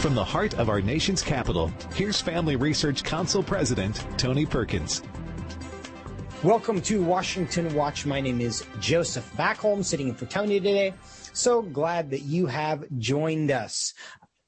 From the heart of our nation's capital, here's Family Research Council President Tony Perkins. Welcome to Washington Watch. My name is Joseph Backholm, sitting in for Tony today. So glad that you have joined us.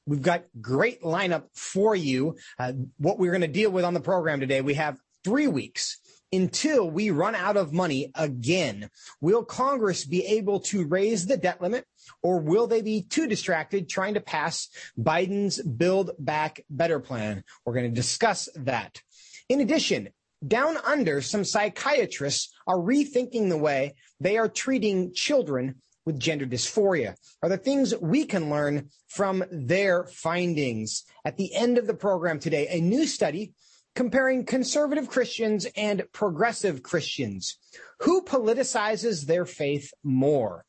We've got great lineup for you. Uh, what we're going to deal with on the program today, we have three weeks until we run out of money again. Will Congress be able to raise the debt limit or will they be too distracted trying to pass Biden's Build Back Better plan? We're going to discuss that. In addition, down under, some psychiatrists are rethinking the way they are treating children with gender dysphoria. Are there things we can learn from their findings? At the end of the program today, a new study comparing conservative Christians and progressive Christians. Who politicizes their faith more?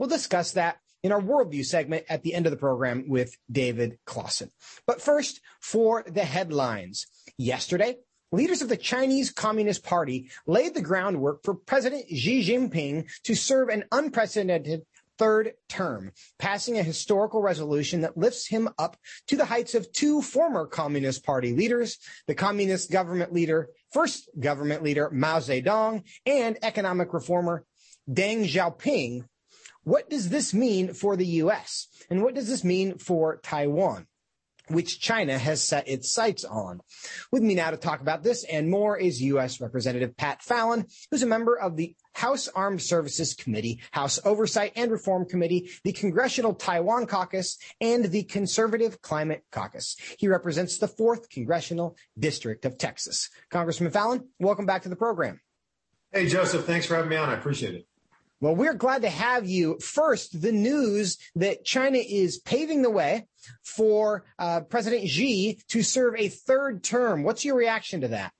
We'll discuss that in our worldview segment at the end of the program with David Closson. But first, for the headlines. Yesterday, leaders of the Chinese Communist Party laid the groundwork for President Xi Jinping to serve an unprecedented third term, passing a historical resolution that lifts him up to the heights of two former Communist Party leaders, the Communist government leader, first government leader Mao Zedong, and economic reformer Deng Xiaoping. What does this mean for the U.S.? And what does this mean for Taiwan? Which China has set its sights on. With me now to talk about this and more is U.S. Representative Pat Fallon, who's a member of the House Armed Services Committee, House Oversight and Reform Committee, the Congressional Taiwan Caucus, and the Conservative Climate Caucus. He represents the 4th Congressional District of Texas. Congressman Fallon, welcome back to the program. Hey, Joseph, thanks for having me on. I appreciate it. Well, we're glad to have you. First, the news that China is paving the way for uh, President Xi to serve a third term. What's your reaction to that?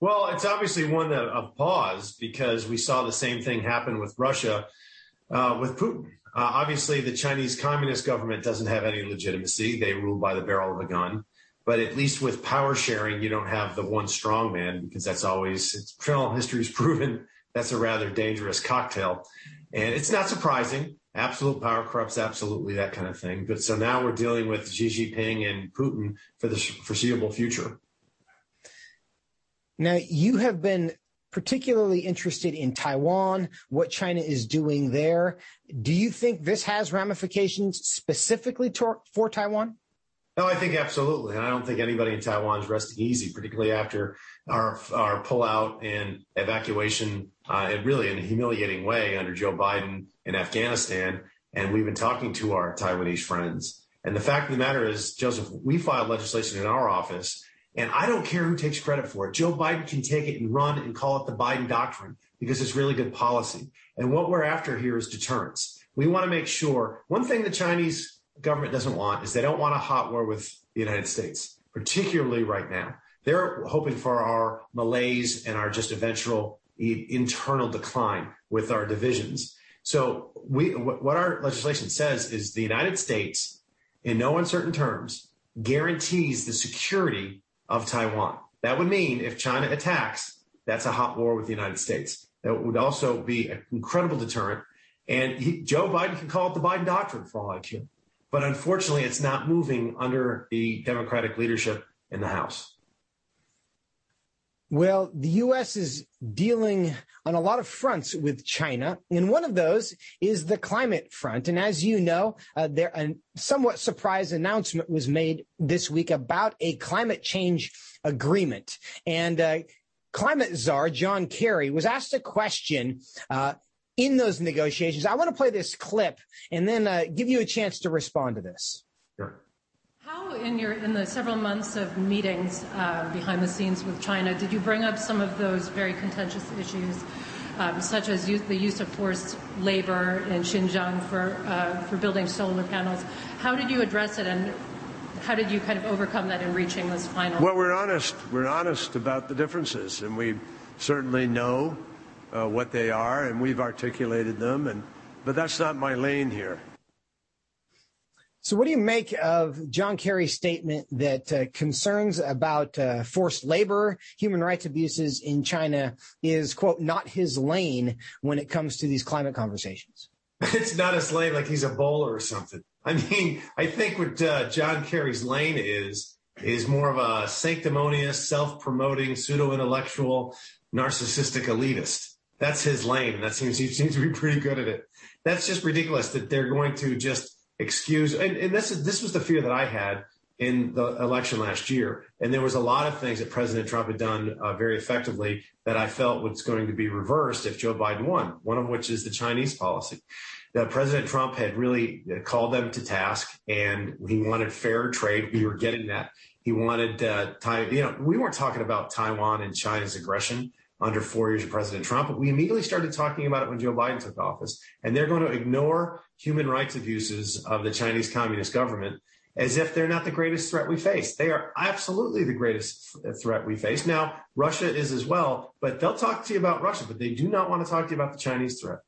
Well, it's obviously one of pause because we saw the same thing happen with Russia uh, with Putin. Uh, obviously, the Chinese Communist government doesn't have any legitimacy. They rule by the barrel of a gun. But at least with power sharing, you don't have the one strong man because that's always, it's, criminal history has proven that's a rather dangerous cocktail. And it's not surprising. Absolute power corrupts absolutely that kind of thing. But so now we're dealing with Xi Jinping and Putin for the foreseeable future. Now, you have been particularly interested in Taiwan, what China is doing there. Do you think this has ramifications specifically to, for Taiwan? No, I think absolutely. And I don't think anybody in Taiwan is resting easy, particularly after our, our pullout and evacuation, uh, and really in a humiliating way under Joe Biden in Afghanistan. And we've been talking to our Taiwanese friends. And the fact of the matter is, Joseph, we filed legislation in our office, and I don't care who takes credit for it. Joe Biden can take it and run and call it the Biden doctrine because it's really good policy. And what we're after here is deterrence. We want to make sure one thing the Chinese government doesn't want is they don't want a hot war with the United States, particularly right now. They're hoping for our malaise and our just eventual internal decline with our divisions. So we, what our legislation says is the United States, in no uncertain terms, guarantees the security of Taiwan. That would mean if China attacks, that's a hot war with the United States. That would also be an incredible deterrent. And he, Joe Biden can call it the Biden doctrine for all I care. But unfortunately, it's not moving under the Democratic leadership in the House. Well, the U.S. is dealing on a lot of fronts with China, and one of those is the climate front. And as you know, uh, there a somewhat surprise announcement was made this week about a climate change agreement. And uh, climate czar John Kerry was asked a question uh, in those negotiations. I want to play this clip and then uh, give you a chance to respond to this. Sure. How, in your in the several months of meetings uh, behind the scenes with China, did you bring up some of those very contentious issues, um, such as use, the use of forced labor in Xinjiang for uh, for building solar panels? How did you address it, and how did you kind of overcome that in reaching this final? Well, we're honest. We're honest about the differences, and we certainly know uh, what they are, and we've articulated them. And but that's not my lane here. So, what do you make of John Kerry's statement that uh, concerns about uh, forced labor, human rights abuses in China is, quote, not his lane when it comes to these climate conversations? It's not a lane like he's a bowler or something. I mean, I think what uh, John Kerry's lane is is more of a sanctimonious, self-promoting, pseudo-intellectual, narcissistic elitist. That's his lane, that seems he seems to be pretty good at it. That's just ridiculous that they're going to just excuse. And, and this is this was the fear that I had in the election last year. And there was a lot of things that President Trump had done uh, very effectively that I felt was going to be reversed if Joe Biden won, one of which is the Chinese policy. That President Trump had really called them to task and he wanted fair trade. We were getting that. He wanted uh, time, you know, we weren't talking about Taiwan and China's aggression under four years of President Trump, but we immediately started talking about it when Joe Biden took office. And they're going to ignore human rights abuses of the Chinese Communist government as if they're not the greatest threat we face. They are absolutely the greatest threat we face. Now, Russia is as well, but they'll talk to you about Russia, but they do not want to talk to you about the Chinese threat.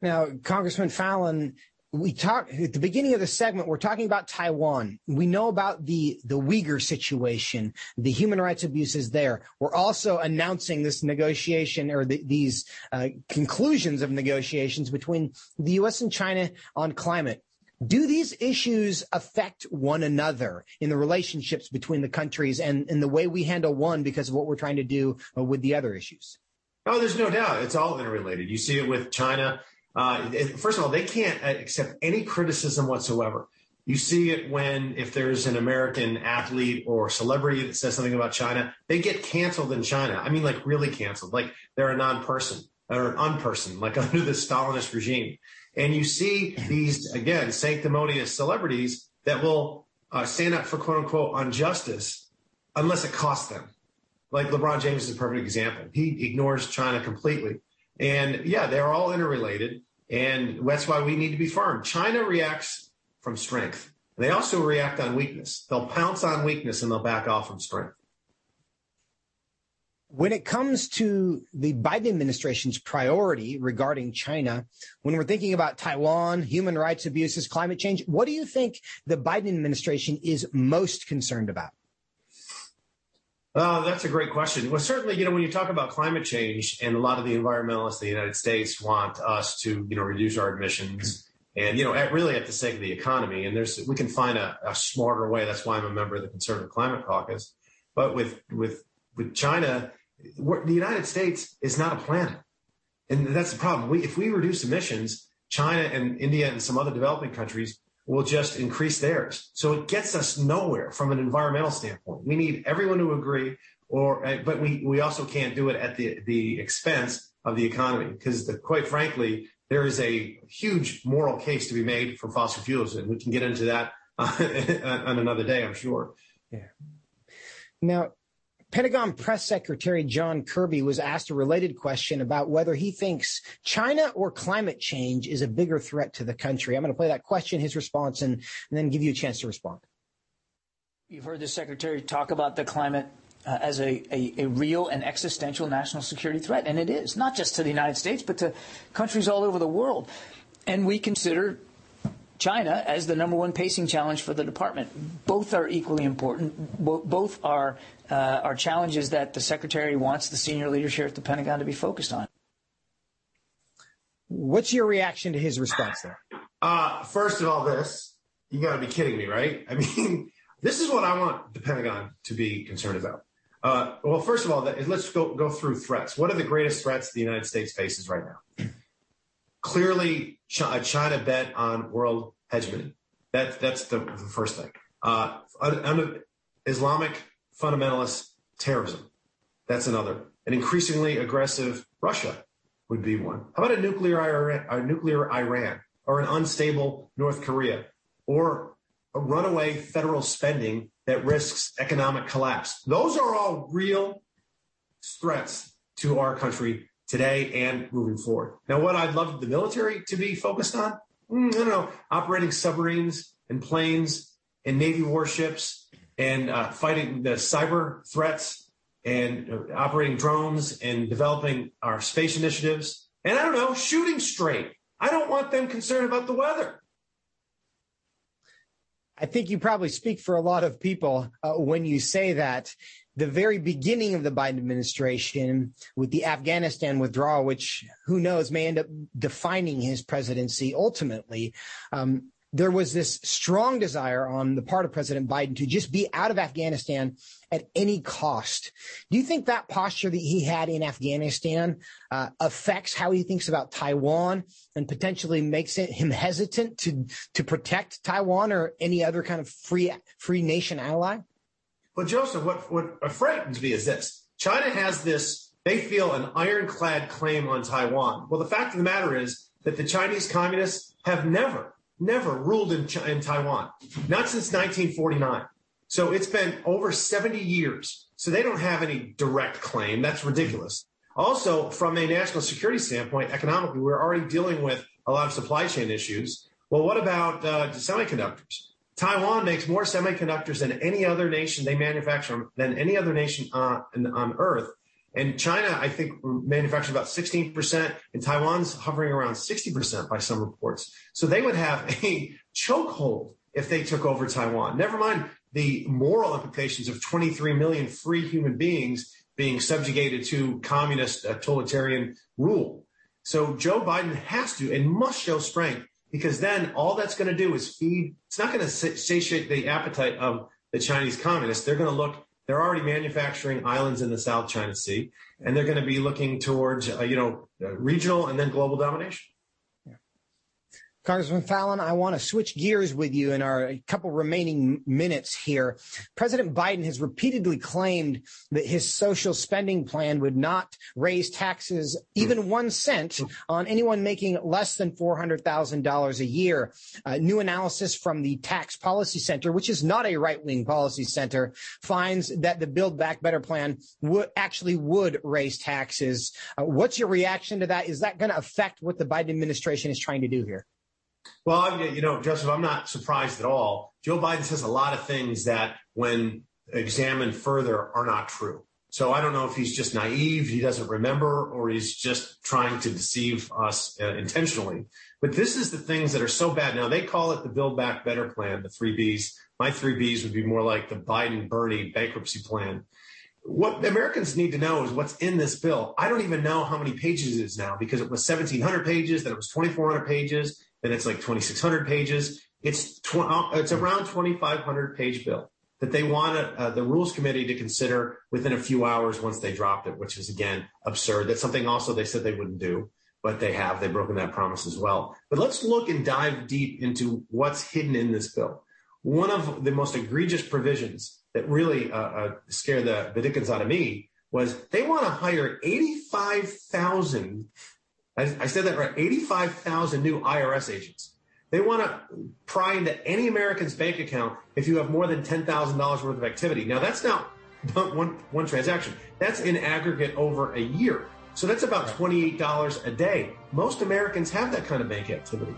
Now, Congressman Fallon, we talk at the beginning of the segment, we're talking about Taiwan. We know about the, the Uyghur situation, the human rights abuses there. We're also announcing this negotiation or the, these uh, conclusions of negotiations between the U.S. and China on climate. Do these issues affect one another in the relationships between the countries and in the way we handle one because of what we're trying to do with the other issues? Oh, there's no doubt. It's all interrelated. You see it with China. Uh, first of all, they can't accept any criticism whatsoever. You see it when if there's an American athlete or celebrity that says something about China, they get canceled in China. I mean, like really canceled. Like they're a non-person or an unperson, like under the Stalinist regime. And you see these, again, sanctimonious celebrities that will uh, stand up for quote unquote injustice unless it costs them. Like LeBron James is a perfect example. He ignores China completely. And yeah, they're all interrelated. And that's why we need to be firm. China reacts from strength. They also react on weakness. They'll pounce on weakness and they'll back off from strength. When it comes to the Biden administration's priority regarding China, when we're thinking about Taiwan, human rights abuses, climate change, what do you think the Biden administration is most concerned about? Uh, that's a great question. Well, certainly, you know, when you talk about climate change, and a lot of the environmentalists in the United States want us to, you know, reduce our emissions, and you know, at, really at the sake of the economy. And there's we can find a, a smarter way. That's why I'm a member of the Conservative Climate Caucus. But with with with China, the United States is not a planet. And that's the problem. We, if we reduce emissions, China and India and some other developing countries will just increase theirs. So it gets us nowhere from an environmental standpoint. We need everyone to agree, or but we we also can't do it at the the expense of the economy because the quite frankly, there is a huge moral case to be made for fossil fuels, and we can get into that on another day, I'm sure. Yeah. Now, Pentagon Press Secretary John Kirby was asked a related question about whether he thinks China or climate change is a bigger threat to the country. I'm going to play that question, his response, and, and then give you a chance to respond. You've heard the secretary talk about the climate uh, as a, a, a, real and existential national security threat, and it is, not just to the United States, but to countries all over the world. And we consider China as the number one pacing challenge for the department. Both are equally important. Bo- both are uh, are challenges that the secretary wants the senior leadership at the Pentagon to be focused on. What's your reaction to his response there? Uh, first of all, this you got to be kidding me, right? I mean, this is what I want the Pentagon to be concerned about. Uh, well, first of all, let's go go through threats. What are the greatest threats the United States faces right now? Clearly, a China bet on world hegemony. That, that's the, the first thing. Uh, Islamic fundamentalist terrorism. That's another. An increasingly aggressive Russia would be one. How about a nuclear Iran, a nuclear Iran or an unstable North Korea or a runaway federal spending that risks economic collapse? Those are all real threats to our country today and moving forward. Now, what I'd love the military to be focused on, mm, I don't know, operating submarines and planes and Navy warships and uh, fighting the cyber threats and uh, operating drones and developing our space initiatives. And I don't know, shooting straight. I don't want them concerned about the weather. I think you probably speak for a lot of people uh, when you say that. The very beginning of the Biden administration with the Afghanistan withdrawal, which who knows may end up defining his presidency ultimately. Um, there was this strong desire on the part of President Biden to just be out of Afghanistan at any cost. Do you think that posture that he had in Afghanistan uh, affects how he thinks about Taiwan and potentially makes it, him hesitant to to protect Taiwan or any other kind of free free nation ally? Well, Joseph, what what frightens me is this: China has this. They feel an ironclad claim on Taiwan. Well, the fact of the matter is that the Chinese communists have never never ruled in, in Taiwan, not since 1949. So it's been over 70 years. So they don't have any direct claim. That's ridiculous. Also, from a national security standpoint, economically, we're already dealing with a lot of supply chain issues. Well, what about uh, semiconductors? Taiwan makes more semiconductors than any other nation they manufacture than any other nation uh, on Earth. And China, I think, manufactures about 16%, and Taiwan's hovering around 60% by some reports. So they would have a chokehold if they took over Taiwan. Never mind the moral implications of 23 million free human beings being subjugated to communist totalitarian rule. So Joe Biden has to and must show strength because then all that's going to do is feed. It's not going to satiate the appetite of the Chinese communists. They're going to look they're already manufacturing islands in the South China Sea, and they're going to be looking towards, uh, you know, regional and then global domination. Congressman Fallon, I want to switch gears with you in our couple remaining minutes here. President Biden has repeatedly claimed that his social spending plan would not raise taxes even one cent on anyone making less than $400,000 a year. New analysis from the Tax Policy Center, which is not a right-wing policy center, finds that the Build Back Better plan would actually would raise taxes. Uh, what's your reaction to that? Is that going to affect what the Biden administration is trying to do here? Well, you know, Joseph, I'm not surprised at all. Joe Biden says a lot of things that, when examined further, are not true. So I don't know if he's just naive, he doesn't remember, or he's just trying to deceive us uh, intentionally. But this is the things that are so bad. Now they call it the Build Back Better plan, the three Bs. My three Bs would be more like the Biden Bernie bankruptcy plan. What Americans need to know is what's in this bill. I don't even know how many pages it is now because it was 1,700 pages, then it was 2,400 pages, then it's like 2,600 pages. It's tw- uh, it's around 2,500 page bill that they want uh, the rules committee to consider within a few hours once they dropped it, which is again absurd. That's something also they said they wouldn't do, but they have. They've broken that promise as well. But let's look and dive deep into what's hidden in this bill. One of the most egregious provisions that really uh, uh, scared the, the dickens out of me was they want to hire 85,000 I, I said that right. 85,000 new IRS agents. They want to pry into any American's bank account if you have more than $10,000 worth of activity. Now, that's not one, one transaction. That's in aggregate over a year. So that's about $28 a day. Most Americans have that kind of bank activity.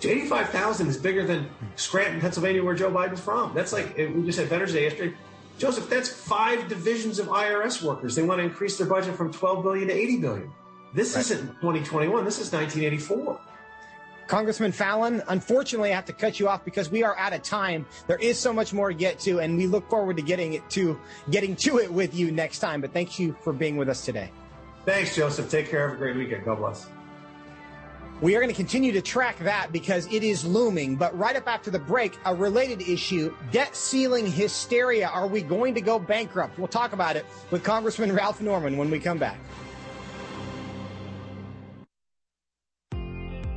85,000 is bigger than Scranton, Pennsylvania, where Joe Biden's from. That's like, we just had Veterans Day yesterday. Joseph, that's five divisions of IRS workers. They want to increase their budget from 12 billion to 80 billion. This right. isn't 2021. This is 1984. Congressman Fallon, unfortunately, I have to cut you off because we are out of time. There is so much more to get to, and we look forward to getting it to getting to it with you next time. But thank you for being with us today. Thanks, Joseph. Take care. Have a great weekend. God bless. We are going to continue to track that because it is looming. But right up after the break, a related issue debt ceiling hysteria. Are we going to go bankrupt? We'll talk about it with Congressman Ralph Norman when we come back.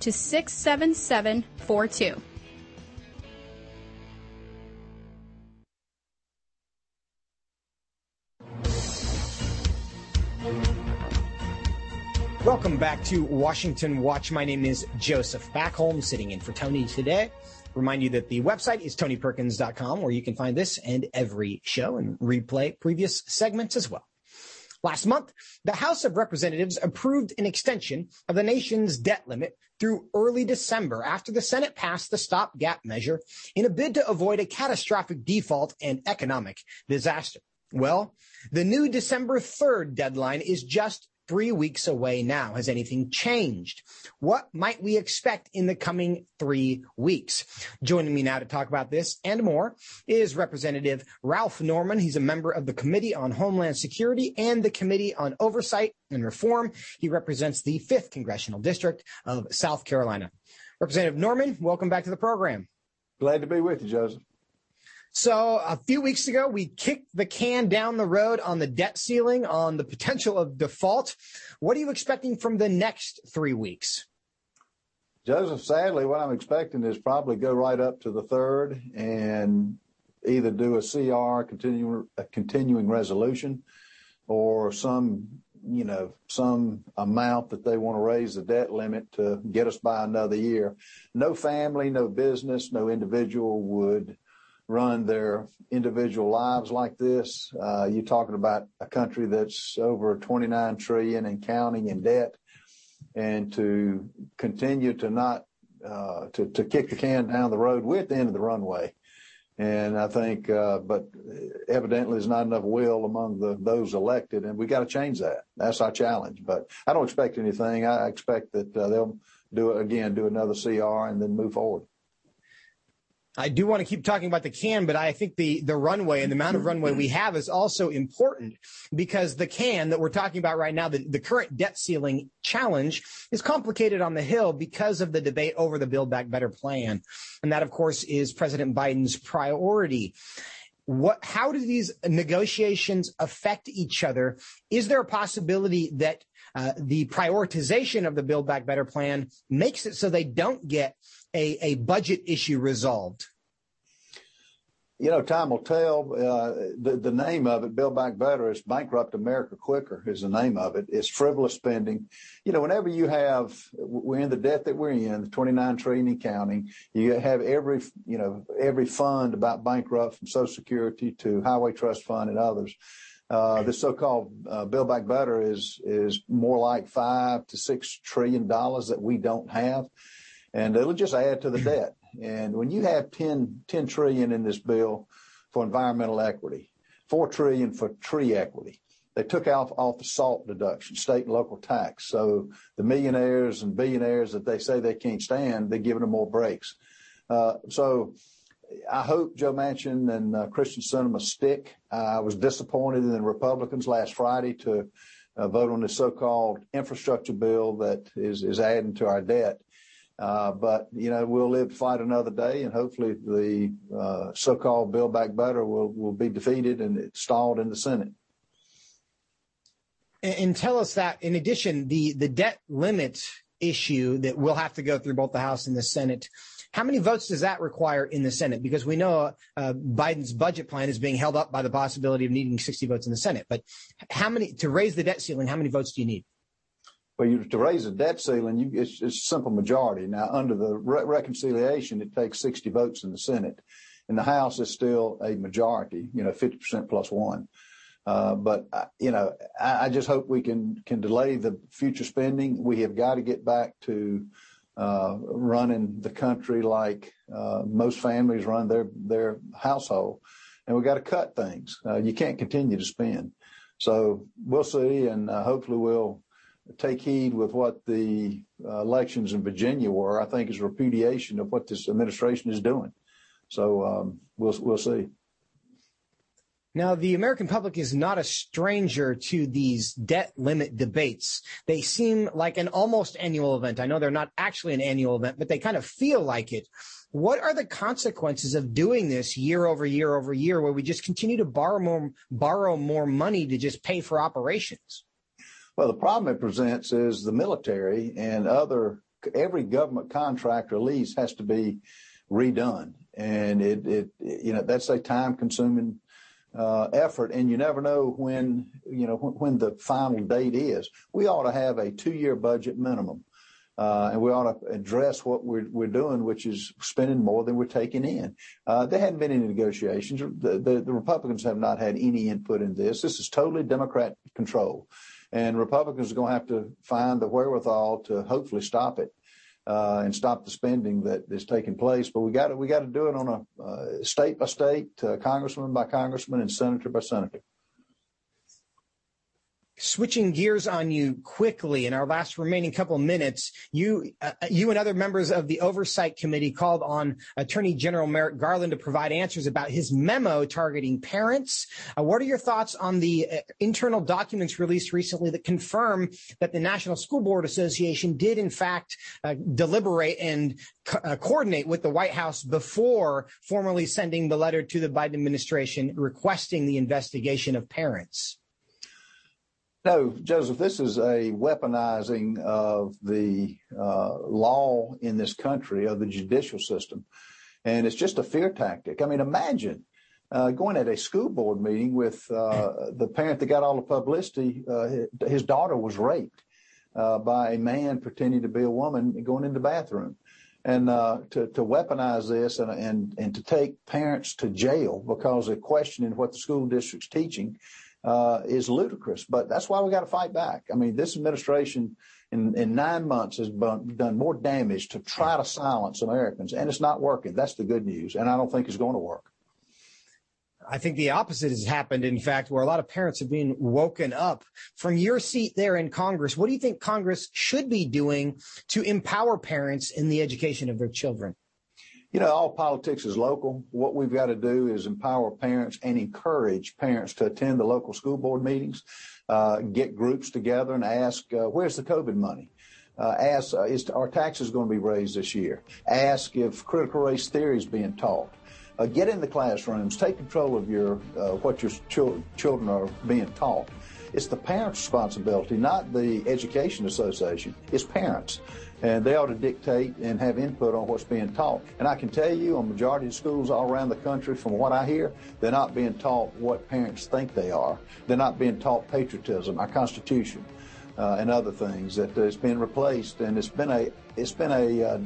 to 67742. Welcome back to Washington Watch. My name is Joseph Backholm, sitting in for Tony today. Remind you that the website is tonyperkins.com, where you can find this and every show and replay previous segments as well. Last month, the House of Representatives approved an extension of the nation's debt limit through early December after the Senate passed the stopgap measure in a bid to avoid a catastrophic default and economic disaster. Well, the new December 3rd deadline is just three weeks away now. Has anything changed? What might we expect in the coming three weeks? Joining me now to talk about this and more is Representative Ralph Norman. He's a member of the Committee on Homeland Security and the Committee on Oversight and Reform. He represents the 5th Congressional District of South Carolina. Representative Norman, welcome back to the program. Glad to be with you, Joseph. So a few weeks ago, we kicked the can down the road on the debt ceiling, on the potential of default. What are you expecting from the next three weeks? Joseph, sadly, what I'm expecting is probably go right up to the third and either do a CR, continuing a continuing resolution, or some you know some amount that they want to raise the debt limit to get us by another year. No family, no business, no individual would run their individual lives like this. Uh, you're talking about a country that's over 29 trillion and counting in debt, and to continue to not uh, to to kick the can down the road, we're the end of the runway. And I think, uh, but evidently there's not enough will among the, those elected, and we got to change that. That's our challenge. But I don't expect anything. I expect that uh, they'll do it again, do another CR, and then move forward. I do want to keep talking about the can, but I think the, the runway and the amount of runway we have is also important because the can that we're talking about right now, the, the current debt ceiling challenge is complicated on the Hill because of the debate over the Build Back Better plan. And that, of course, is President Biden's priority. What, how do these negotiations affect each other? Is there a possibility that uh, the prioritization of the Build Back Better plan makes it so they don't get a, a budget issue resolved? You know, time will tell. Uh, the, the name of it, Build Back Better, is Bankrupt America Quicker, is the name of it. It's frivolous spending. You know, whenever you have, we're in the debt that we're in, the 29 trillion in counting, you have every, you know, every fund about bankrupt from Social Security to Highway Trust Fund and others. Uh, the so-called uh, Build Back Better is is more like five to six trillion dollars that we don't have. And it'll just add to the debt. And when you have 10, 10 trillion in this bill for environmental equity, four trillion for tree equity, they took off off the SALT deduction, state and local tax. So the millionaires and billionaires that they say they can't stand, they're giving them more breaks. Uh, so I hope Joe Manchin and uh, Kyrsten Sinema stick. I was disappointed in the Republicans last Friday to uh, vote on this so-called infrastructure bill that is is adding to our debt. Uh, but you know we'll live to fight another day, and hopefully the uh, so-called Build Back Better will be defeated and stalled in the Senate. And, tell us that, in addition, the the debt limit issue that will have to go through both the House and the Senate. How many votes does that require in the Senate? Because we know uh, Biden's budget plan is being held up by the possibility of needing 60 votes in the Senate. But how many to raise the debt ceiling? How many votes do you need? Well, you, to raise the debt ceiling, you, it's, it's, a simple majority. Now, under the re- reconciliation, it takes 60 votes in the Senate. In the House, it's still a majority, you know, 50% plus one. Uh, but uh, you know, I, I, just hope we can can delay the future spending. We have got to get back to uh, running the country like uh, most families run their their household, and we got to cut things. Uh, you can't continue to spend. So we'll see, and uh, hopefully we'll take heed with what the uh, elections in Virginia were. I think is repudiation of what this administration is doing. So um, we'll we'll see. Now, the American public is not a stranger to these debt limit debates. They seem like an almost annual event. I know they're not actually an annual event, but they kind of feel like it. What are the consequences of doing this year over year over year where we just continue to borrow more, borrow more money to just pay for operations? Well, the problem it presents is the military and other, every government contract or lease has to be redone. And it, it, you know, that's a time consuming uh, effort, and you never know when you know when, when, the final date is. We ought to have a two-year budget minimum, uh, and we ought to address what we're we're doing, which is spending more than we're taking in. Uh, there hadn't been any negotiations. The, the, the Republicans have not had any input in this. This is totally Democrat control, and Republicans are going to have to find the wherewithal to hopefully stop it uh, and stop the spending that is taking place. But we got to we got to do it on a uh, state by state, uh, congressman by congressman, and senator by senator switching gears on you quickly in our last remaining couple minutes, you uh, you and other members of the oversight committee called on Attorney General Merrick Garland to provide answers about his memo targeting parents. Uh, what are your thoughts on the uh, internal documents released recently that confirm that the National School Board Association did in fact uh, deliberate and co- uh, coordinate with the White House before formally sending the letter to the Biden administration requesting the investigation of parents? No, Joseph, this is a weaponizing of the uh, law in this country, of the judicial system. And it's just a fear tactic. I mean, imagine uh, going at a school board meeting with uh, the parent that got all the publicity. Uh, his daughter was raped uh, by a man pretending to be a woman going in the bathroom. And uh, to, to weaponize this and, and, and to take parents to jail because they're questioning what the school district's teaching uh, is ludicrous. But that's why we got to fight back. I mean, this administration in, in nine months has done more damage to try to silence Americans, and it's not working. That's the good news, and I don't think it's going to work. I think the opposite has happened, in fact, where a lot of parents have been woken up. From your seat there in Congress, what do you think Congress should be doing to empower parents in the education of their children? You know, all politics is local. What we've got to do is empower parents and encourage parents to attend the local school board meetings, uh, get groups together and ask, uh, where's the COVID money? Uh, ask, uh, is our taxes going to be raised this year? Ask if critical race theory is being taught. Uh, get in the classrooms, take control of your uh, what your ch- children are being taught. It's the parents' responsibility, not the education association. It's parents and they ought to dictate and have input on what's being taught. And I can tell you, on majority of schools all around the country, from what I hear, they're not being taught what parents think they are. They're not being taught patriotism, our Constitution, uh, and other things. That it's been replaced, and it's been a it's been a uh,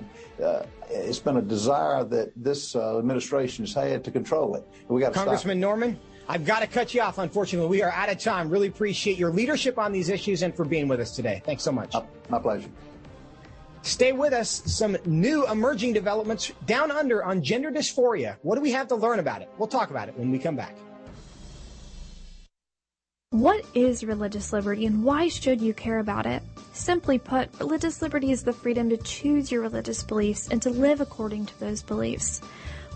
uh it's been a desire that this uh, administration has had to control it. We got Congressman Norman. I've got to cut you off. Unfortunately, we are out of time. Really appreciate your leadership on these issues and for being with us today. Thanks so much. My pleasure. Stay with us. Some new emerging developments down under on gender dysphoria. What do we have to learn about it? We'll talk about it when we come back. What is religious liberty and why should you care about it? Simply put, religious liberty is the freedom to choose your religious beliefs and to live according to those beliefs.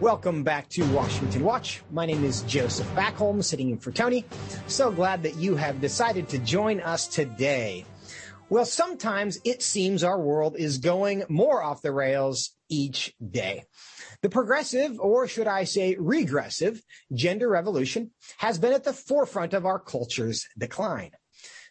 Welcome back to Washington Watch. My name is Joseph Backholm, sitting in for Tony. So glad that you have decided to join us today. Well, sometimes it seems our world is going more off the rails each day. The progressive, or should I say regressive, gender revolution has been at the forefront of our culture's decline.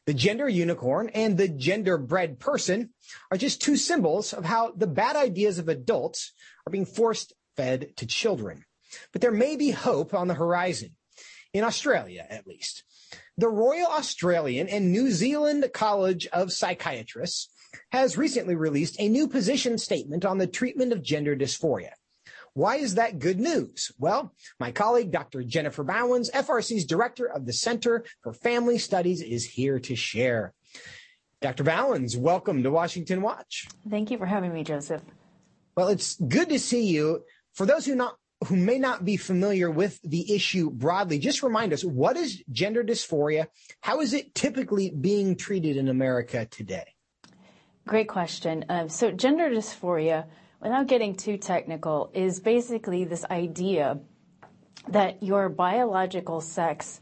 The gender unicorn and the genderbread person are just two symbols of how the bad ideas of adults are being forced fed to children. But there may be hope on the horizon, in Australia at least. The Royal Australian and New Zealand College of Psychiatrists has recently released a new position statement on the treatment of gender dysphoria. Why is that good news? Well, my colleague, Dr. Jennifer Bauwens, FRC's director of the Center for Family Studies, is here to share. Dr. Bauwens, welcome to Washington Watch. Thank you for having me, Joseph. Well, it's good to see you. For those who not who may not be familiar with the issue broadly, just remind us what is gender dysphoria? How is it typically being treated in America today? Great question. Um, so, gender dysphoria, without getting too technical, is basically this idea that your biological sex,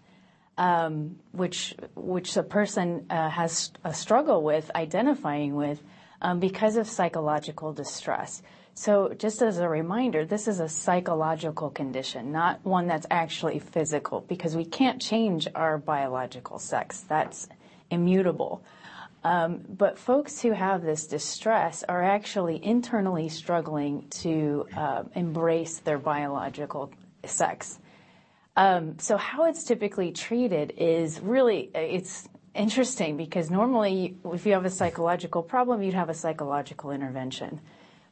um, which which a person uh, has a struggle with identifying with, um, because of psychological distress. So, just as a reminder, this is a psychological condition, not one that's actually physical, because we can't change our biological sex. That's immutable. Um, but folks who have this distress are actually internally struggling to uh, embrace their biological sex. Um, so, how it's typically treated is really it's interesting because normally, if you have a psychological problem, you'd have a psychological intervention.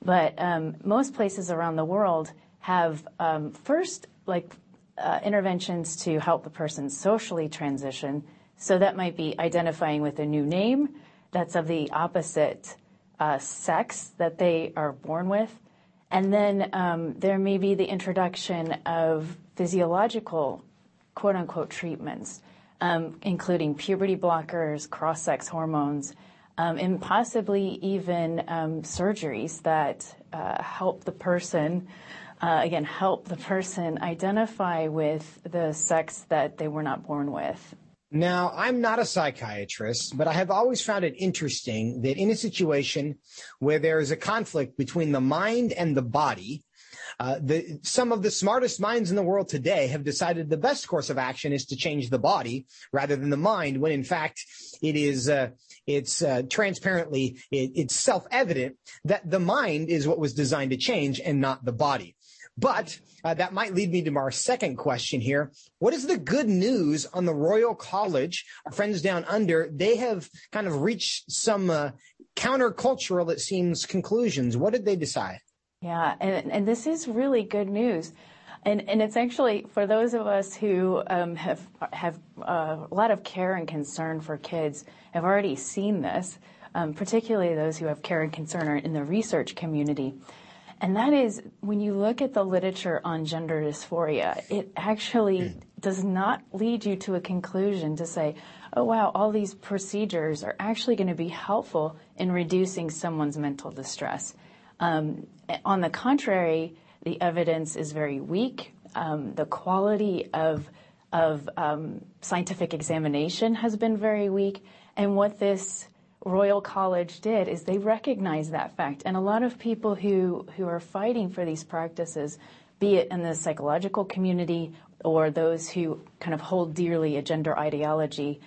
But um, most places around the world have um, first like uh, interventions to help the person socially transition. So that might be identifying with a new name that's of the opposite uh, sex that they are born with. And then um, there may be the introduction of physiological quote unquote treatments, including puberty blockers, cross sex hormones and possibly even um, surgeries that uh, help the person, uh, again, help the person identify with the sex that they were not born with. Now, I'm not a psychiatrist, but I have always found it interesting that in a situation where there is a conflict between the mind and the body, uh, the, some of the smartest minds in the world today have decided the best course of action is to change the body rather than the mind, when in fact it is uh, it's uh, transparently it, it's self-evident that the mind is what was designed to change and not the body. But uh, that might lead me to our second question here. What is the good news on the Royal College? Our friends down under, they have kind of reached some uh, countercultural, it seems, conclusions. What did they decide? Yeah, and, and this is really good news. And, and it's actually for those of us who um, have have uh, a lot of care and concern for kids have already seen this, um, particularly those who have care and concern are in the research community. And that is when you look at the literature on gender dysphoria, it actually does not lead you to a conclusion to say, oh wow, all these procedures are actually going to be helpful in reducing someone's mental distress. Um, on the contrary, the evidence is very weak. Um, the quality of of um, scientific examination has been very weak, and what this Royal College did is they recognized that fact. And a lot of people who, who are fighting for these practices, be it in the psychological community or those who kind of hold dearly a gender ideology,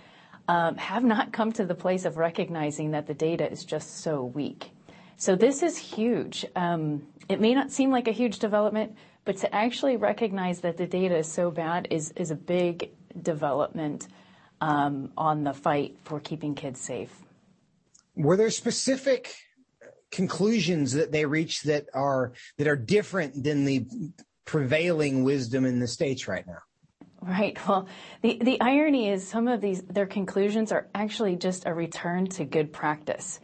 um, have not come to the place of recognizing that the data is just so weak. So this is huge. Um, it may not seem like a huge development, but to actually recognize that the data is so bad is, is a big development um, on the fight for keeping kids safe. Were there specific conclusions that they reached that are that are different than the prevailing wisdom in the states right now? Right. Well, the, the irony is some of these their conclusions are actually just a return to good practice.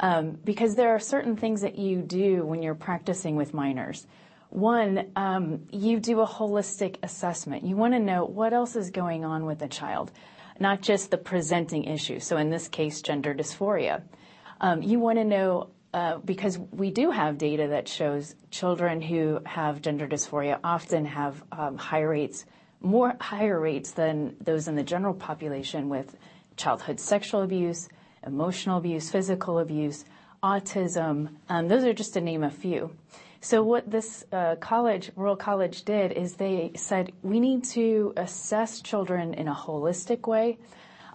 Um, because there are certain things that you do when you're practicing with minors. One, um, you do a holistic assessment. You want to know what else is going on with the child not just the presenting issue. So in this case, gender dysphoria. Um, you want to know uh, because we do have data that shows children who have gender dysphoria often have um, high rates, more higher rates than those in the general population with childhood sexual abuse, emotional abuse, physical abuse, autism. Um, those are just to name a few. So what this uh, college, Royal College, did is they said we need to assess children in a holistic way.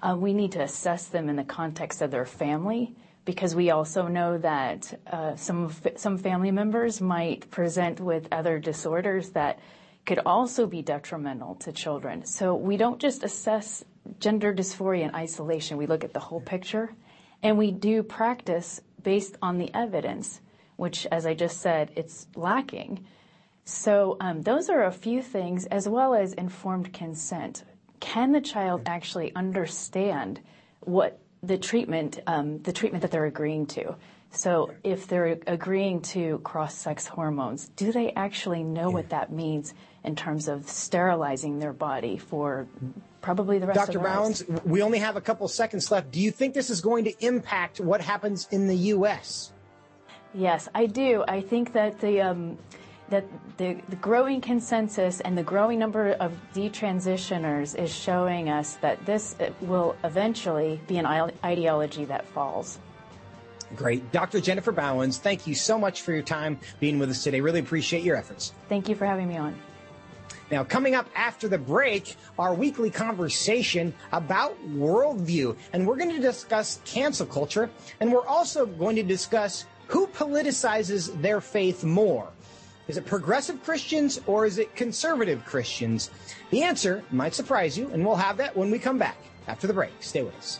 Uh, we need to assess them in the context of their family because we also know that uh, some some family members might present with other disorders that could also be detrimental to children. So we don't just assess gender dysphoria in isolation. We look at the whole picture, and we do practice based on the evidence which, as I just said, it's lacking. So um, those are a few things, as well as informed consent. Can the child actually understand what the treatment, um, the treatment that they're agreeing to? So if they're agreeing to cross-sex hormones, do they actually know yeah. what that means in terms of sterilizing their body for probably the rest Dr. of their. Bauwens, lives? we only have a couple seconds left. Do you think this is going to impact what happens in the U.S.? Yes, I do. I think that the um, that the, the growing consensus and the growing number of detransitioners is showing us that this uh, will eventually be an ideology that falls. Great. Dr. Jennifer Bauwens, thank you so much for your time being with us today. Really appreciate your efforts. Thank you for having me on. Now, coming up after the break, our weekly conversation about worldview. And we're going to discuss cancel culture. And we're also going to discuss who politicizes their faith more? Is it progressive Christians or is it conservative Christians? The answer might surprise you, and we'll have that when we come back after the break. Stay with us.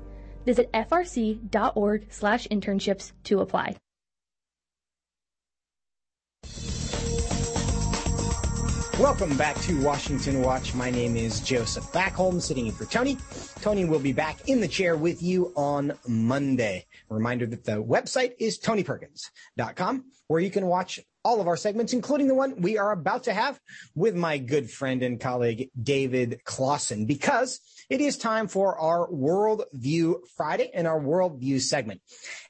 Visit frc.org slash internships to apply. Welcome back to Washington Watch. My name is Joseph Backholm, sitting in for Tony. Tony will be back in the chair with you on Monday. Reminder that the website is tonyperkins.com, where you can watch all of our segments, including the one we are about to have with my good friend and colleague, David Closson, because it is time for our World View Friday and our World View segment.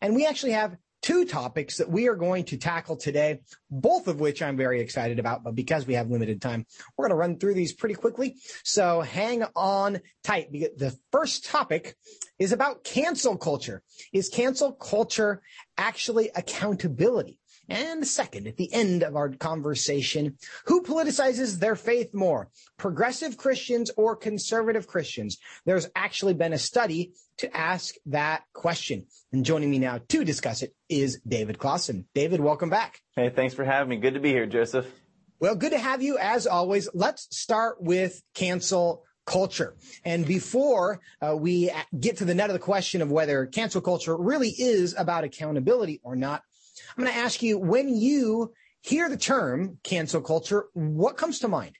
And we actually have two topics that we are going to tackle today, both of which I'm very excited about. But because we have limited time, we're going to run through these pretty quickly. So hang on tight. The first topic is about cancel culture. Is cancel culture actually accountability? And second, at the end of our conversation, who politicizes their faith more, progressive Christians or conservative Christians? There's actually been a study to ask that question. And joining me now to discuss it is David Closson. David, welcome back. Hey, thanks for having me. Good to be here, Joseph. Well, good to have you as always. Let's start with cancel culture. And before uh, we get to the nut of the question of whether cancel culture really is about accountability or not, I'm going to ask you when you hear the term cancel culture, what comes to mind?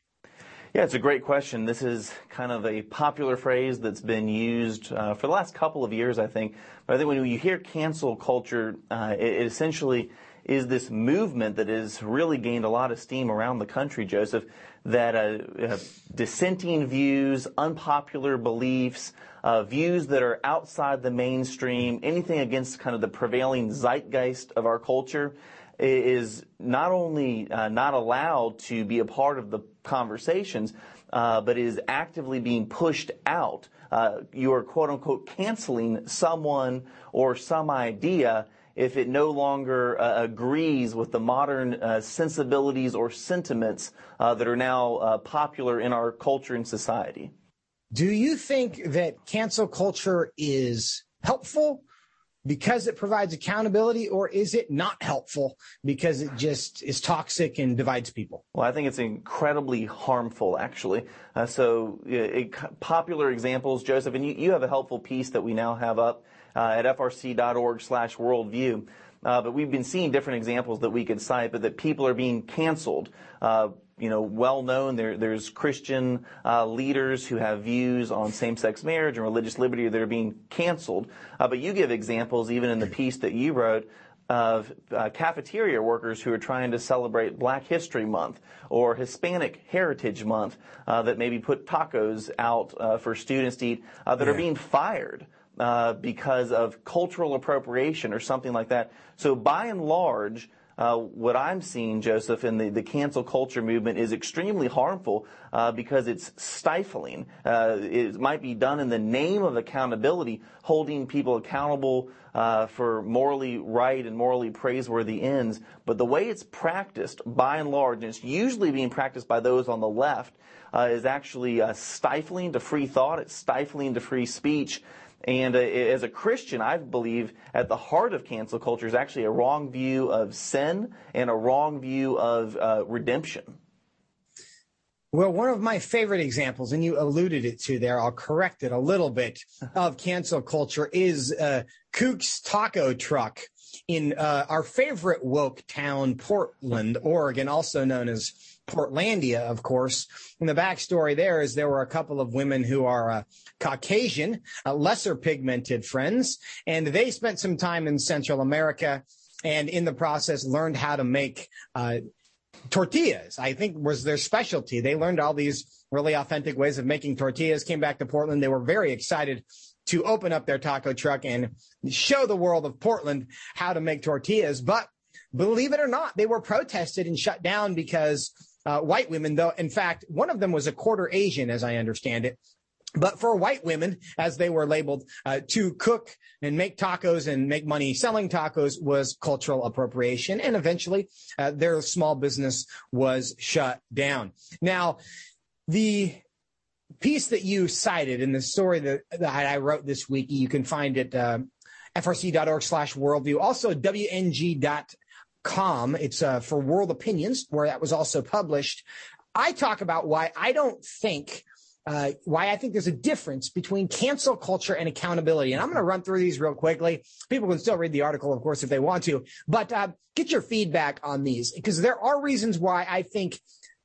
Yeah, it's a great question. This is kind of a popular phrase that's been used uh, for the last couple of years, I think. But I think when you hear cancel culture, uh, it, it, essentially is this movement that has really gained a lot of steam around the country, Joseph, that uh, uh dissenting views, unpopular beliefs, uh, views that are outside the mainstream, anything against kind of the prevailing zeitgeist of our culture is not only uh, not allowed to be a part of the conversations, uh, but is actively being pushed out. Uh, you are quote unquote canceling someone or some idea if it no longer uh, agrees with the modern uh, sensibilities or sentiments uh, that are now uh, popular in our culture and society. Do you think that cancel culture is helpful because it provides accountability, or is it not helpful because it just is toxic and divides people? Well, I think it's incredibly harmful, actually. Uh, so, popular examples, Joseph, and you, you, have a helpful piece that we now have up at frc.org/slash worldview. Uh, but we've been seeing different examples that we could cite, but that people are being canceled uh, you know, well known. There, there's Christian uh, leaders who have views on same-sex marriage and religious liberty that are being canceled. Uh, but you give examples, even in the piece that you wrote, of uh, cafeteria workers who are trying to celebrate Black History Month or Hispanic Heritage Month uh, that maybe put tacos out uh, for students to eat uh, that yeah. are being fired. Uh, because of cultural appropriation or something like that. So by and large, uh, what I'm seeing, Joseph, in the, the cancel culture movement is extremely harmful uh, because it's stifling. Uh, it might be done in the name of accountability, holding people accountable uh, for morally right and morally praiseworthy ends. But the way it's practiced, by and large, and it's usually being practiced by those on the left, uh, is actually stifling to free thought. It's stifling to free speech. And uh, as a Christian, I believe at the heart of cancel culture is actually a wrong view of sin and a wrong view of uh, redemption. Well, one of my favorite examples, and you alluded it to there, I'll correct it a little bit, of cancel culture is uh, Kook's Taco Truck in uh, our favorite woke town, Portland, Oregon, also known as Portlandia, of course. And the backstory there is there were a couple of women who are uh, Caucasian, uh, lesser pigmented friends, and they spent some time in Central America and in the process learned how to make uh, tortillas. I think was their specialty. They learned all these really authentic ways of making tortillas, came back to Portland. They were very excited to open up their taco truck and show the world of Portland how to make tortillas. But believe it or not, they were protested and shut down because uh, white women, though, in fact, one of them was a quarter Asian, as I understand it. But for white women, as they were labeled, uh, to cook and make tacos and make money selling tacos was cultural appropriation. And eventually, uh, their small business was shut down. Now, the piece that you cited in the story that, that I wrote this week, you can find it, uh, frc.org slash worldview. Also, wng.com com. It's uh, for World Opinions, where that was also published. I talk about why I don't think uh, why I think there's a difference between cancel culture and accountability. And I'm going to run through these real quickly. People can still read the article, of course, if they want to, but uh, get your feedback on these because there are reasons why I think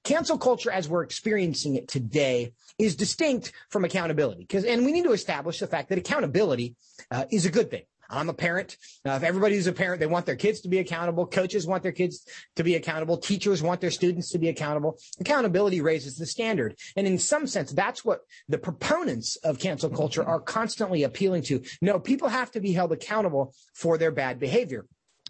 cancel culture as we're experiencing it today is distinct from accountability. Because, and we need to establish the fact that accountability uh, is a good thing. I'm a parent. Uh, if everybody who's a parent, they want their kids to be accountable. Coaches want their kids to be accountable. Teachers want their students to be accountable. Accountability raises the standard. And in some sense, that's what the proponents of cancel culture are constantly appealing to. No, people have to be held accountable for their bad behavior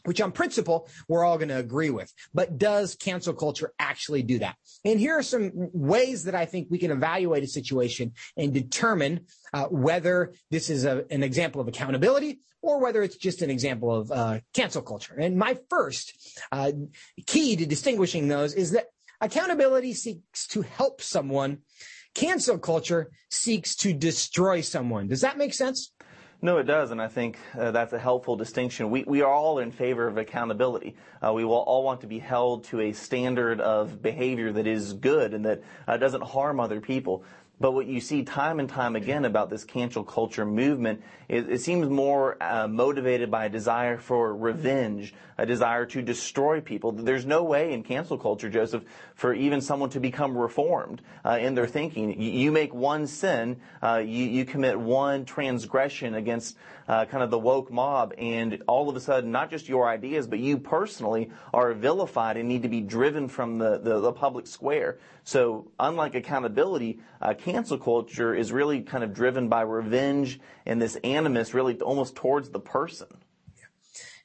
which on principle we're all going to agree with. But does cancel culture actually do that? And here are some ways that I think we can evaluate a situation and determine uh, whether this is a, an example of accountability or whether it's just an example of uh, cancel culture. And my first uh, key to distinguishing those is that accountability seeks to help someone. Cancel culture seeks to destroy someone. Does that make sense? No, it does, and I think uh, that's a helpful distinction. We, we are all in favor of accountability. Uh, we will all want to be held to a standard of behavior that is good and that uh, doesn't harm other people. But what you see time and time again about this cancel culture movement, it, it seems more uh, motivated by a desire for revenge, a desire to destroy people. There's no way in cancel culture, Joseph, for even someone to become reformed uh, in their thinking. You, you make one sin, uh, you, you, commit one transgression against uh, kind of the woke mob, and all of a sudden, not just your ideas, but you personally are vilified and need to be driven from the, the, the public square. So, unlike accountability, uh, cancel culture is really kind of driven by revenge and this animus really almost towards the person.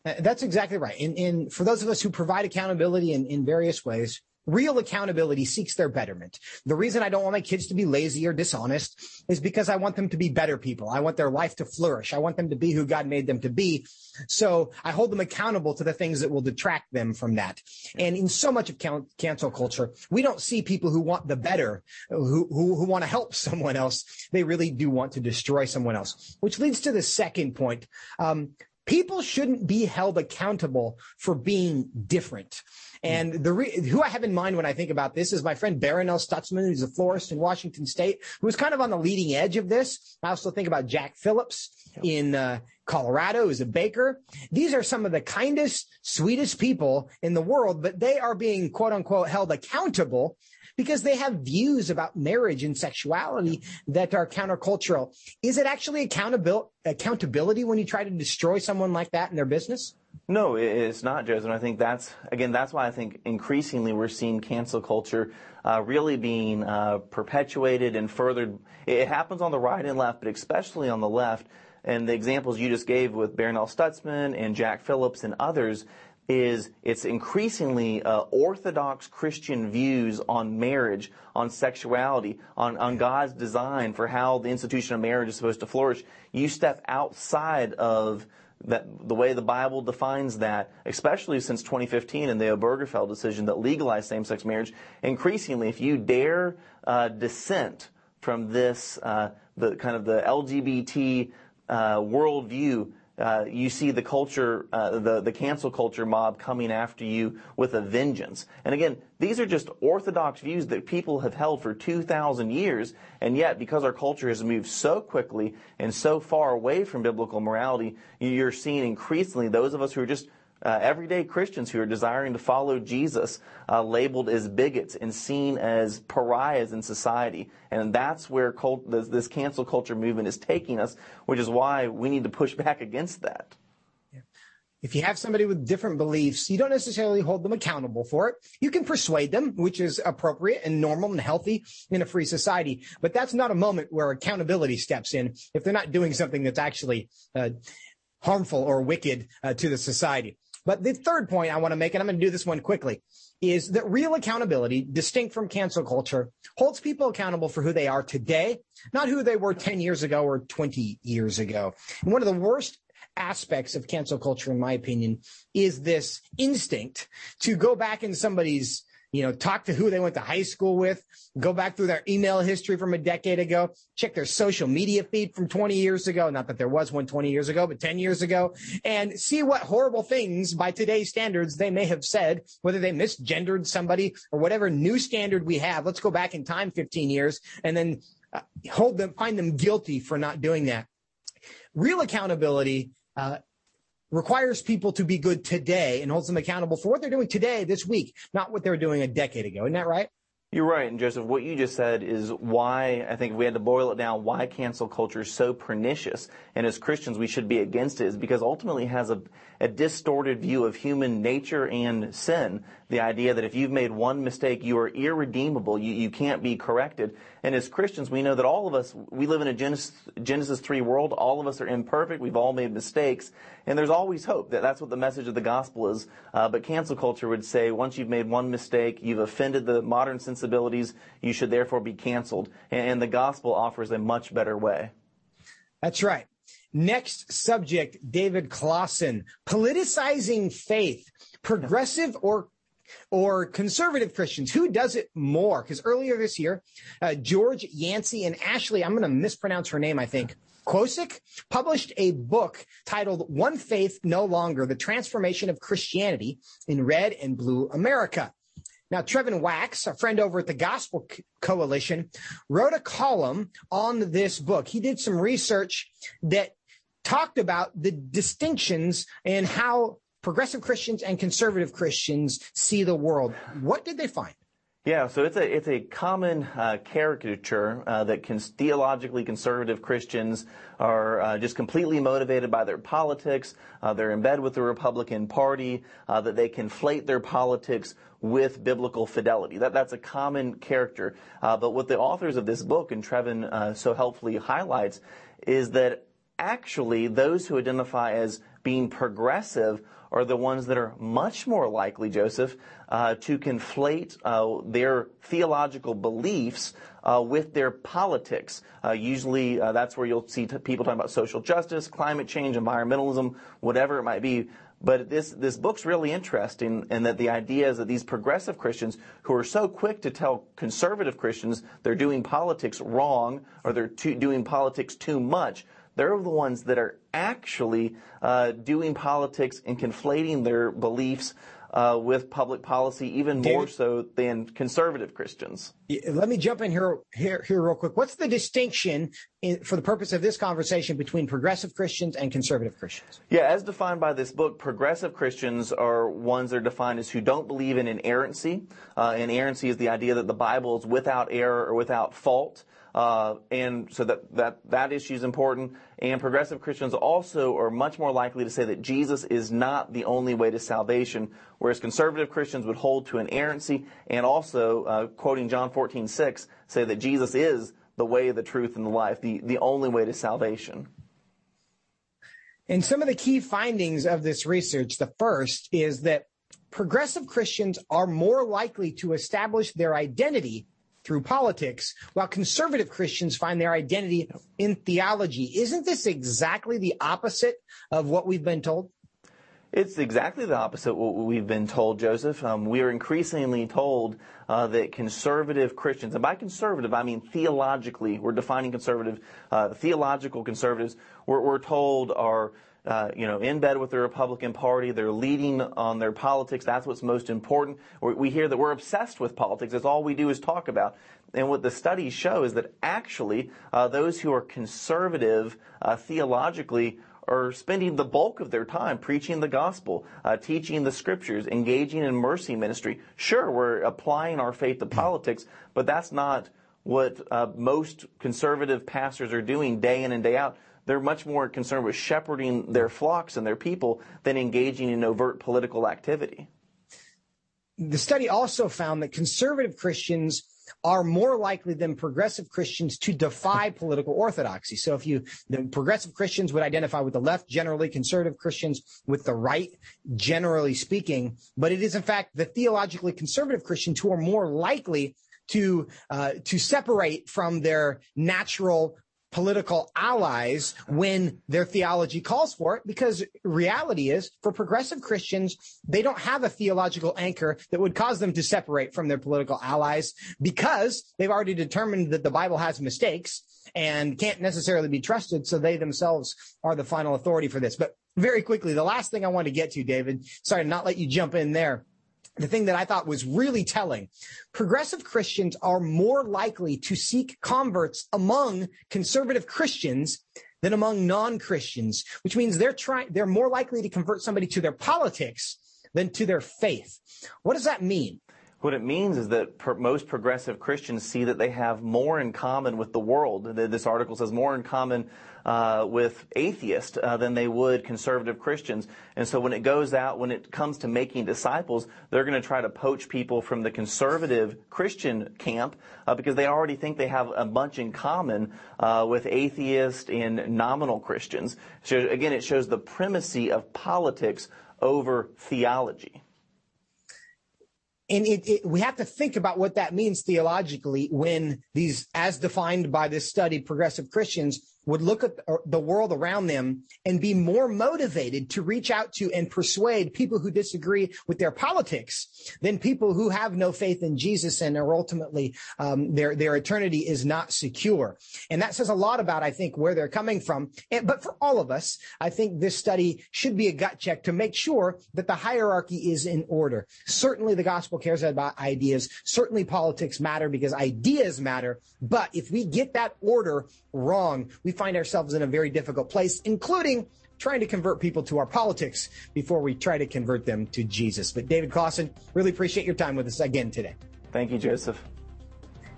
Uh, that's exactly right. And, and, for those of us who provide accountability in, in various ways, Real accountability seeks their betterment. The reason I don't want my kids to be lazy or dishonest is because I want them to be better people. I want their life to flourish. I want them to be who God made them to be. So I hold them accountable to the things that will detract them from that. And in so much of cancel culture, we don't see people who want the better, who, who, who want to help someone else. They really do want to destroy someone else, which leads to the second point. Um, people shouldn't be held accountable for being different. And the re- who I have in mind when I think about this is my friend Barronelle Stutzman, who's a florist in Washington State, who was kind of on the leading edge of this. I also think about Jack Phillips in uh, Colorado, is a baker. These are some of the kindest, sweetest people in the world, but they are being quote unquote held accountable because they have views about marriage and sexuality that are countercultural. Is it actually accountability, when you try to destroy someone like that in their business? No, it's not, Joseph. And I think that's, again, that's why I think increasingly we're seeing cancel culture uh, really being uh, perpetuated and furthered. It happens on the right and left, but especially on the left. And the examples you just gave with Barronelle Stutzman and Jack Phillips and others, is it's increasingly uh, orthodox Christian views on marriage, on sexuality, on, on God's design for how the institution of marriage is supposed to flourish. You step outside of that the way the Bible defines that, especially since 2015 and the Obergefell decision that legalized same-sex marriage, increasingly, if you dare uh, dissent from this, uh, the kind of the LGBT worldview, uh, you see the culture, uh, the, the cancel culture mob coming after you with a vengeance. And again, these are just orthodox views that people have held for 2,000 years, and yet because our culture has moved so quickly and so far away from biblical morality, you're seeing increasingly those of us who are just uh, everyday Christians who are desiring to follow Jesus uh, labeled as bigots and seen as pariahs in society. And that's where cult, this, this, cancel culture movement is taking us, which is why we need to push back against that. If you have somebody with different beliefs, you don't necessarily hold them accountable for it. You can persuade them, which is appropriate and normal and healthy in a free society. But that's not a moment where accountability steps in if they're not doing something that's actually uh, harmful or wicked uh, to the society. But the third point I want to make, and I'm going to do this one quickly, is that real accountability, distinct from cancel culture, holds people accountable for who they are today, not who they were 10 years ago or 20 years ago. And one of the worst aspects of cancel culture, in my opinion, is this instinct to go back in somebody's you know, talk to who they went to high school with, go back through their email history from a decade ago, check their social media feed from 20 years ago. Not that there was one 20 years ago, but 10 years ago and see what horrible things by today's standards they may have said, whether they misgendered somebody or whatever new standard we have. Let's go back in time 15 years and then uh, hold them, find them guilty for not doing that. Real accountability uh, requires people to be good today and holds them accountable for what they're doing today, this week, not what they were doing a decade ago. Isn't that right? You're right. And Joseph, what you just said is why I think if we had to boil it down, why cancel culture is so pernicious. And as Christians, we should be against it is because ultimately it has a, a distorted view of human nature and sin. The idea that if you've made one mistake, you are irredeemable. You, you can't be corrected. And as Christians, we know that all of us, we live in a Genesis, Genesis 3 world. All of us are imperfect. We've all made mistakes. And there's always hope. That that's what the message of the gospel is. Uh, but cancel culture would say once you've made one mistake, you've offended the modern sensibilities, you should therefore be canceled. And, and the gospel offers a much better way. That's right. Next subject, David Closson, politicizing faith, progressive or or conservative Christians. Who does it more? Because earlier this year, uh, George Yancey and Ashley, I'm going to mispronounce her name, I think, Quosigk published a book titled One Faith No Longer, The Transformation of Christianity in Red and Blue America. Now, Trevin Wax, a friend over at the Gospel Coalition, wrote a column on this book. He did some research that talked about the distinctions and how progressive Christians and conservative Christians see the world. What did they find? Yeah, so it's a it's a common uh, caricature uh, that can, theologically conservative Christians are uh, just completely motivated by their politics. Uh, they're in bed with the Republican Party. Uh, that they conflate their politics with biblical fidelity. That that's a common character. Uh, but what the authors of this book and Trevin so helpfully highlights is that actually those who identify as being progressive are the ones that are much more likely, Joseph, uh, to conflate uh, their theological beliefs uh, with their politics. Uh, usually, uh, that's where you'll see t- people talking about social justice, climate change, environmentalism, whatever it might be. But this this book's really interesting, in that the idea is that these progressive Christians who are so quick to tell conservative Christians they're doing politics wrong or they're too, doing politics too much they're the ones that are actually uh, doing politics and conflating their beliefs uh, with public policy, even David? more so than conservative Christians. Let me jump in here, here, here real quick. What's the distinction in, for the purpose of this conversation between progressive Christians and conservative Christians? Yeah, as defined by this book, progressive Christians are ones that are defined as who don't believe in inerrancy. Uh, inerrancy is the idea that the Bible is without error or without fault. Uh, and so that, issue is important. And progressive Christians also are much more likely to say that Jesus is not the only way to salvation, whereas conservative Christians would hold to inerrancy and also, uh, quoting John 14, 6, say that Jesus is the way, the truth, and the life, the, the only way to salvation. And some of the key findings of this research, the first is that progressive Christians are more likely to establish their identity through politics, while conservative Christians find their identity in theology. Isn't this exactly the opposite of what we've been told? It's exactly the opposite of what we've been told, Joseph. Um, we are increasingly told uh, that conservative Christians, and by conservative I mean theologically, we're defining conservative, uh, theological conservatives, we're, we're told are uh, you know, in bed with the Republican Party. They're leading on their politics. That's what's most important. We hear that we're obsessed with politics. That's all we do is talk about. And what the studies show is that actually uh, those who are conservative uh, theologically are spending the bulk of their time preaching the gospel, uh, teaching the scriptures, engaging in mercy ministry. Sure, we're applying our faith to politics, but that's not what uh, most conservative pastors are doing day in and day out. They're much more concerned with shepherding their flocks and their people than engaging in overt political activity. The study also found that conservative Christians are more likely than progressive Christians to defy political orthodoxy. So if you, the progressive Christians would identify with the left, generally conservative Christians with the right, generally speaking. But it is in fact the theologically conservative Christians who are more likely to uh, to separate from their natural political allies when their theology calls for it because reality is for progressive Christians, they don't have a theological anchor that would cause them to separate from their political allies because they've already determined that the Bible has mistakes and can't necessarily be trusted. So they themselves are the final authority for this. But very quickly, the last thing I want to get to, David, sorry to not let you jump in there the thing that I thought was really telling. Progressive Christians are more likely to seek converts among conservative Christians than among non-Christians, which means they're trying, they're more likely to convert somebody to their politics than to their faith. What does that mean? What it means is that per, most progressive Christians see that they have more in common with the world. This article says more in common uh, with atheists uh, than they would conservative Christians. And so when it goes out, when it comes to making disciples, they're going to try to poach people from the conservative Christian camp uh, because they already think they have a bunch in common uh, with atheists and nominal Christians. So again, it shows the primacy of politics over theology and it, it, we have to think about what that means theologically when these, as defined by this study, progressive Christians would look at the world around them and be more motivated to reach out to and persuade people who disagree with their politics than people who have no faith in Jesus and are ultimately um, their their eternity is not secure. And that says a lot about I think where they're coming from. And, but for all of us, I think this study should be a gut check to make sure that the hierarchy is in order. Certainly, the gospel cares about ideas. Certainly, politics matter because ideas matter. But if we get that order wrong, we find ourselves in a very difficult place, including trying to convert people to our politics before we try to convert them to Jesus. But David Closson, really appreciate your time with us again today. Thank you, Joseph.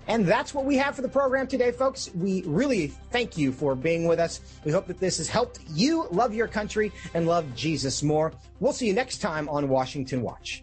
And that's what we have for the program today, folks. We really thank you for being with us. We hope that this has helped you love your country and love Jesus more. We'll see you next time on Washington Watch.